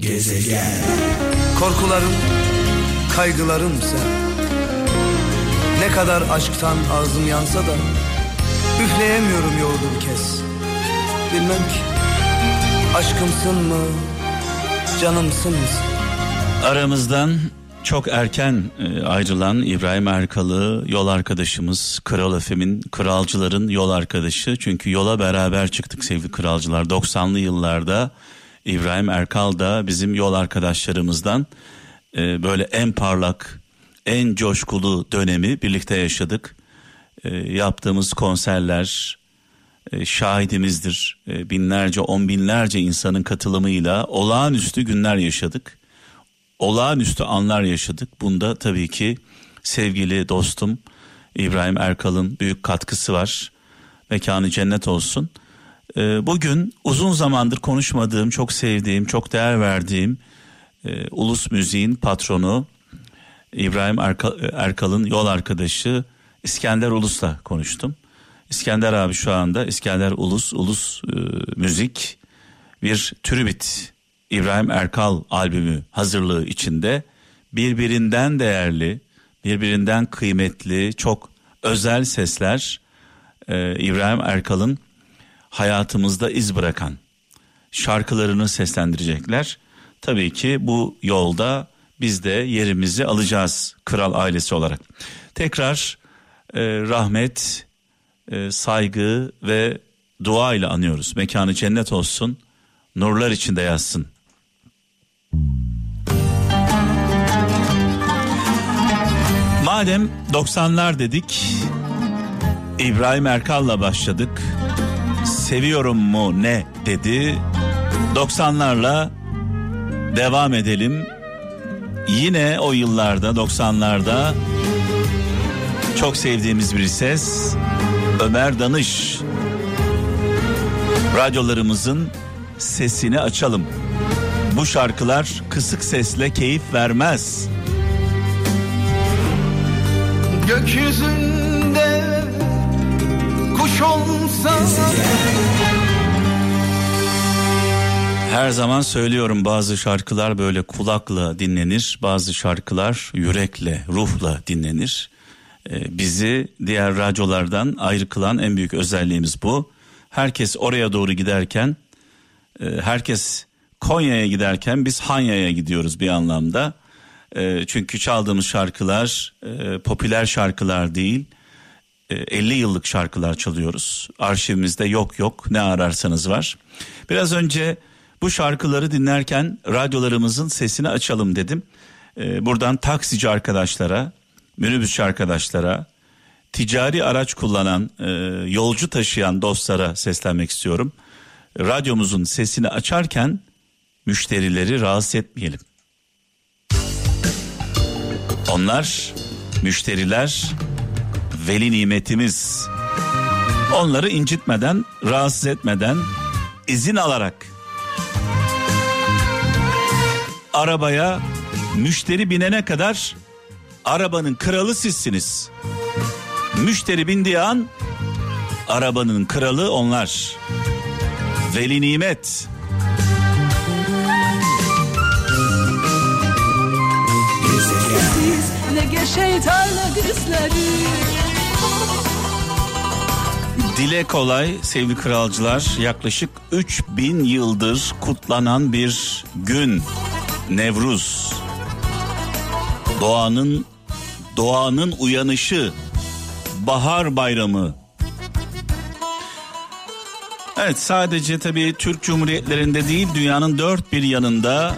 Gezegen. Korkularım, kaygılarım sen. Ne kadar aşktan ağzım yansa da Üfleyemiyorum yoğurdu kez Bilmem ki Aşkımsın mı Canımsın mısın Aramızdan çok erken e, ayrılan İbrahim Erkal'ı yol arkadaşımız Kral Efem'in kralcıların yol arkadaşı. Çünkü yola beraber çıktık sevgili kralcılar. 90'lı yıllarda İbrahim Erkal da bizim yol arkadaşlarımızdan e, böyle en parlak en coşkulu dönemi birlikte yaşadık. E, yaptığımız konserler e, şahidimizdir. E, binlerce on binlerce insanın katılımıyla olağanüstü günler yaşadık olağanüstü anlar yaşadık. Bunda tabii ki sevgili dostum İbrahim Erkal'ın büyük katkısı var. Mekanı cennet olsun. Ee, bugün uzun zamandır konuşmadığım, çok sevdiğim, çok değer verdiğim e, ulus müziğin patronu İbrahim Erkal'ın yol arkadaşı İskender Ulus'la konuştum. İskender abi şu anda İskender Ulus, Ulus e, Müzik bir tribüt İbrahim Erkal albümü hazırlığı içinde birbirinden değerli, birbirinden kıymetli, çok özel sesler e, İbrahim Erkal'ın hayatımızda iz bırakan şarkılarını seslendirecekler. Tabii ki bu yolda biz de yerimizi alacağız kral ailesi olarak. Tekrar e, rahmet, e, saygı ve dua ile anıyoruz. Mekanı cennet olsun, nurlar içinde yazsın Madem 90'lar dedik, İbrahim Erkal'la başladık. Seviyorum mu ne dedi. 90'larla devam edelim. Yine o yıllarda 90'larda çok sevdiğimiz bir ses Ömer Danış. Radyolarımızın sesini açalım. Bu şarkılar kısık sesle keyif vermez. Gökyüzünde olsa Her zaman söylüyorum bazı şarkılar böyle kulakla dinlenir, bazı şarkılar yürekle, ruhla dinlenir. Ee, bizi diğer radyolardan ayrı kılan en büyük özelliğimiz bu. Herkes oraya doğru giderken, e, herkes Konya'ya giderken biz Hanya'ya gidiyoruz bir anlamda. E, çünkü çaldığımız şarkılar e, popüler şarkılar değil. E, 50 yıllık şarkılar çalıyoruz. Arşivimizde yok yok ne ararsanız var. Biraz önce bu şarkıları dinlerken radyolarımızın sesini açalım dedim. E, buradan taksici arkadaşlara, minibüsçü arkadaşlara, ticari araç kullanan, e, yolcu taşıyan dostlara seslenmek istiyorum. Radyomuzun sesini açarken müşterileri rahatsız etmeyelim. Onlar müşteriler veli nimetimiz. Onları incitmeden, rahatsız etmeden izin alarak arabaya müşteri binene kadar arabanın kralı sizsiniz. Müşteri bindiği an arabanın kralı onlar. Veli nimet. ne şeytanla gözleri Dile kolay sevgili kralcılar yaklaşık 3000 yıldır kutlanan bir gün Nevruz. Doğanın doğanın uyanışı bahar bayramı. Evet sadece tabii Türk Cumhuriyetlerinde değil dünyanın dört bir yanında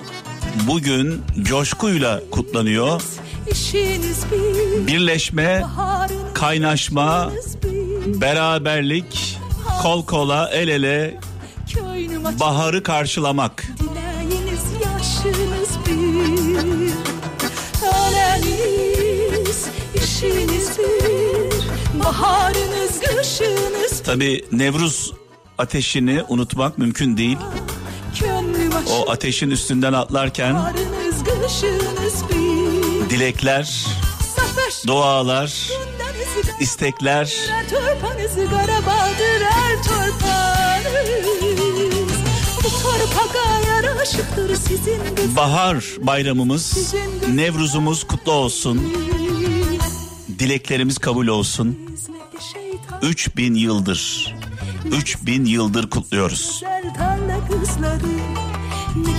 bugün coşkuyla kutlanıyor. Birleşme, kaynaşma, beraberlik, kol kola, el ele baharı karşılamak. Baharınız, kışınız. Tabi Nevruz ateşini unutmak mümkün değil. O ateşin üstünden atlarken dilekler, dualar, istekler. Bahar bayramımız, Nevruzumuz kutlu olsun. Dileklerimiz kabul olsun. 3000 yıldır, 3000 yıldır kutluyoruz.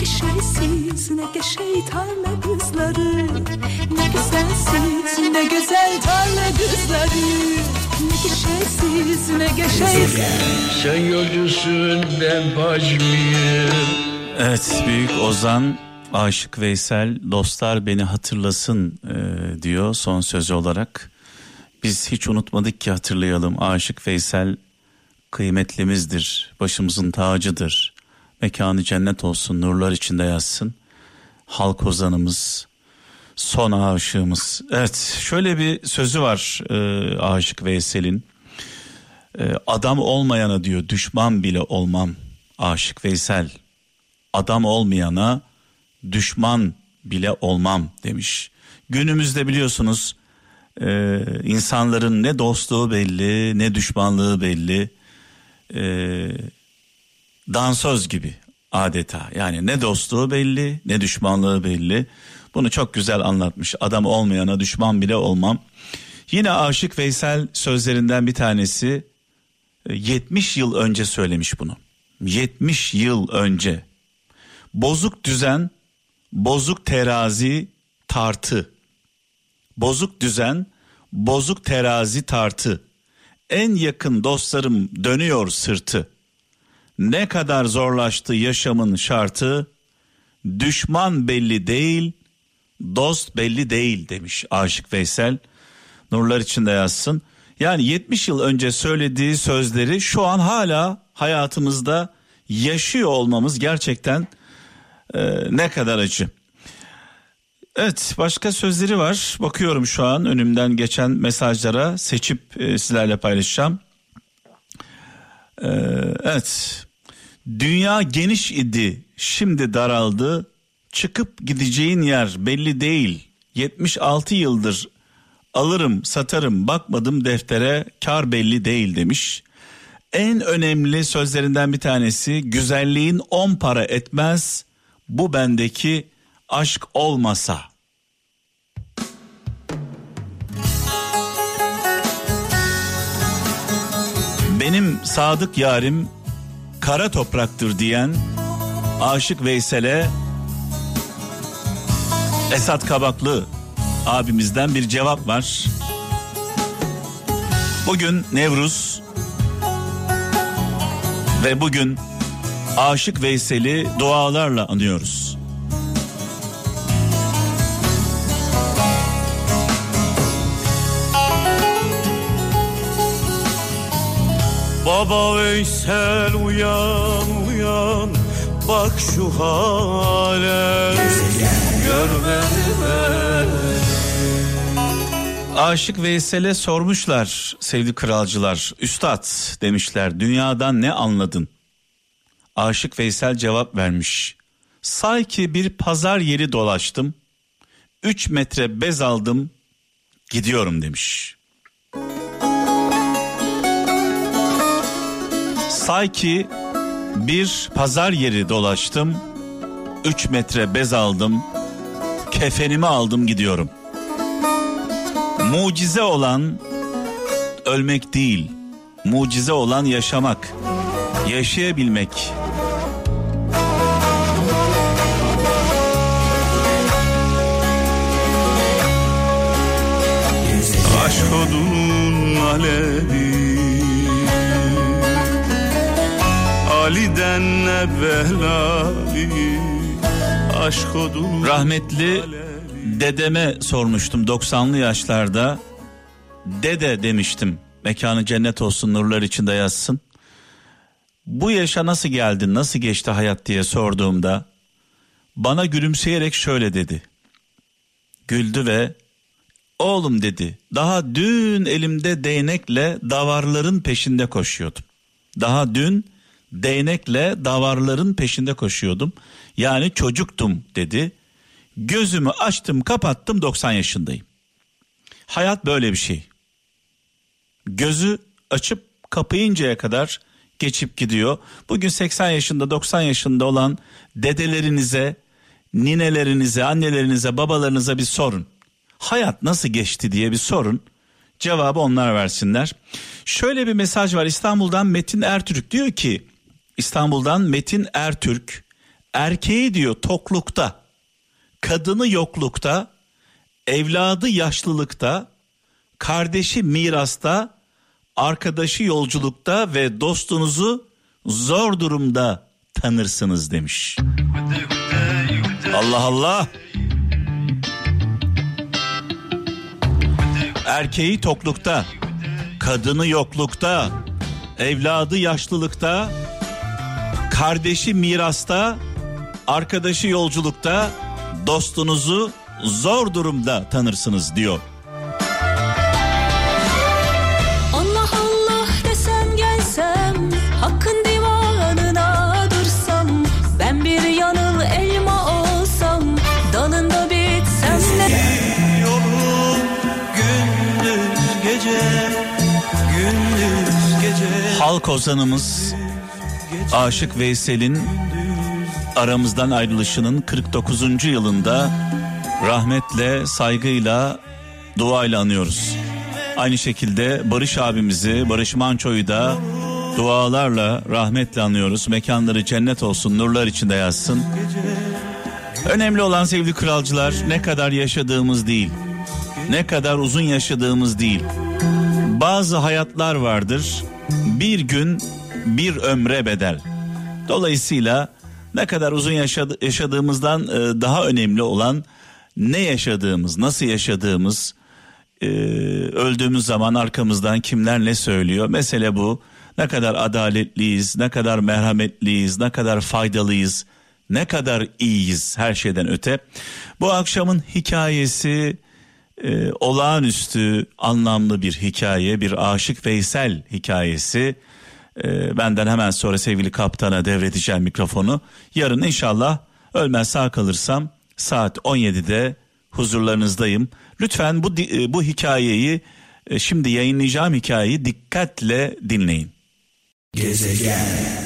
Ne güzelsiz ne şeytanla kızları Ne güzelsiz ne güzel tarla kızları Ne güzelsiz ne şeytan Sen yolcusun ben bacmiyim Evet büyük Ozan Aşık Veysel dostlar beni hatırlasın e, diyor son sözü olarak. Biz hiç unutmadık ki hatırlayalım Aşık Veysel kıymetlimizdir, başımızın tacıdır. Mekanı cennet olsun, nurlar içinde yazsın. Halk ozanımız, son aşığımız. Evet, şöyle bir sözü var e, Aşık Veysel'in. E, adam olmayana diyor, düşman bile olmam. Aşık Veysel, adam olmayana düşman bile olmam demiş. Günümüzde biliyorsunuz e, insanların ne dostluğu belli, ne düşmanlığı belli. E, dansöz gibi adeta. Yani ne dostluğu belli ne düşmanlığı belli. Bunu çok güzel anlatmış. Adam olmayana düşman bile olmam. Yine Aşık Veysel sözlerinden bir tanesi 70 e, yıl önce söylemiş bunu. 70 yıl önce. Bozuk düzen, bozuk terazi, tartı. Bozuk düzen, bozuk terazi, tartı. En yakın dostlarım dönüyor sırtı ne kadar zorlaştı yaşamın şartı? Düşman belli değil dost belli değil demiş Aşık Veysel. Nurlar içinde yazsın. Yani 70 yıl önce söylediği sözleri şu an hala hayatımızda yaşıyor olmamız gerçekten e, ne kadar acı. Evet başka sözleri var. Bakıyorum şu an önümden geçen mesajlara. Seçip e, sizlerle paylaşacağım. Ee, evet. Dünya geniş idi, şimdi daraldı. Çıkıp gideceğin yer belli değil. 76 yıldır alırım, satarım, bakmadım deftere, kar belli değil demiş. En önemli sözlerinden bir tanesi güzelliğin on para etmez. Bu bendeki aşk olmasa. Benim sadık yarim kara topraktır diyen Aşık Veysel'e Esat Kabaklı abimizden bir cevap var. Bugün Nevruz ve bugün Aşık Veysel'i dualarla anıyoruz. Baba Veysel uyan uyan Bak şu hale Aşık Veysel'e sormuşlar sevgili kralcılar. Üstad demişler dünyadan ne anladın? Aşık Veysel cevap vermiş. Say ki bir pazar yeri dolaştım. Üç metre bez aldım gidiyorum demiş. Say ki bir pazar yeri dolaştım. Üç metre bez aldım. Kefenimi aldım gidiyorum. Mucize olan ölmek değil. Mucize olan yaşamak. Yaşayabilmek. Rahmetli dedeme sormuştum 90'lı yaşlarda. Dede demiştim. Mekanı cennet olsun nurlar içinde yazsın. Bu yaşa nasıl geldin nasıl geçti hayat diye sorduğumda bana gülümseyerek şöyle dedi. Güldü ve oğlum dedi daha dün elimde değnekle davarların peşinde koşuyordum. Daha dün değnekle davarların peşinde koşuyordum. Yani çocuktum dedi. Gözümü açtım kapattım 90 yaşındayım. Hayat böyle bir şey. Gözü açıp kapayıncaya kadar geçip gidiyor. Bugün 80 yaşında 90 yaşında olan dedelerinize, ninelerinize, annelerinize, babalarınıza bir sorun. Hayat nasıl geçti diye bir sorun. Cevabı onlar versinler. Şöyle bir mesaj var İstanbul'dan Metin Ertürk diyor ki İstanbul'dan Metin Ertürk erkeği diyor toklukta, kadını yoklukta, evladı yaşlılıkta, kardeşi mirasta, arkadaşı yolculukta ve dostunuzu zor durumda tanırsınız demiş. Allah Allah. Erkeği toklukta, kadını yoklukta, evladı yaşlılıkta, kardeşi mirasta, arkadaşı yolculukta, dostunuzu zor durumda tanırsınız diyor. Allah Allah desem gelsem Hakkın divanına dursam Ben bir yanıl elma olsam Dalında bitsem ne Yolum gündüz gece Gündüz gece Halk ozanımız Aşık Veysel'in aramızdan ayrılışının 49. yılında rahmetle, saygıyla, duayla anıyoruz. Aynı şekilde Barış abimizi, Barış Manço'yu da dualarla, rahmetle anıyoruz. Mekanları cennet olsun, nurlar içinde yazsın. Önemli olan sevgili kralcılar ne kadar yaşadığımız değil. Ne kadar uzun yaşadığımız değil. Bazı hayatlar vardır. Bir gün bir ömre bedel. Dolayısıyla ne kadar uzun yaşadı, yaşadığımızdan e, daha önemli olan ne yaşadığımız, nasıl yaşadığımız, e, öldüğümüz zaman arkamızdan kimler ne söylüyor. Mesele bu. Ne kadar adaletliyiz, ne kadar merhametliyiz, ne kadar faydalıyız, ne kadar iyiyiz her şeyden öte. Bu akşamın hikayesi e, olağanüstü anlamlı bir hikaye, bir Aşık Veysel hikayesi. E, benden hemen sonra sevgili kaptana devredeceğim mikrofonu. Yarın inşallah ölmez sağ kalırsam saat 17'de huzurlarınızdayım. Lütfen bu e, bu hikayeyi e, şimdi yayınlayacağım hikayeyi dikkatle dinleyin. Gezegen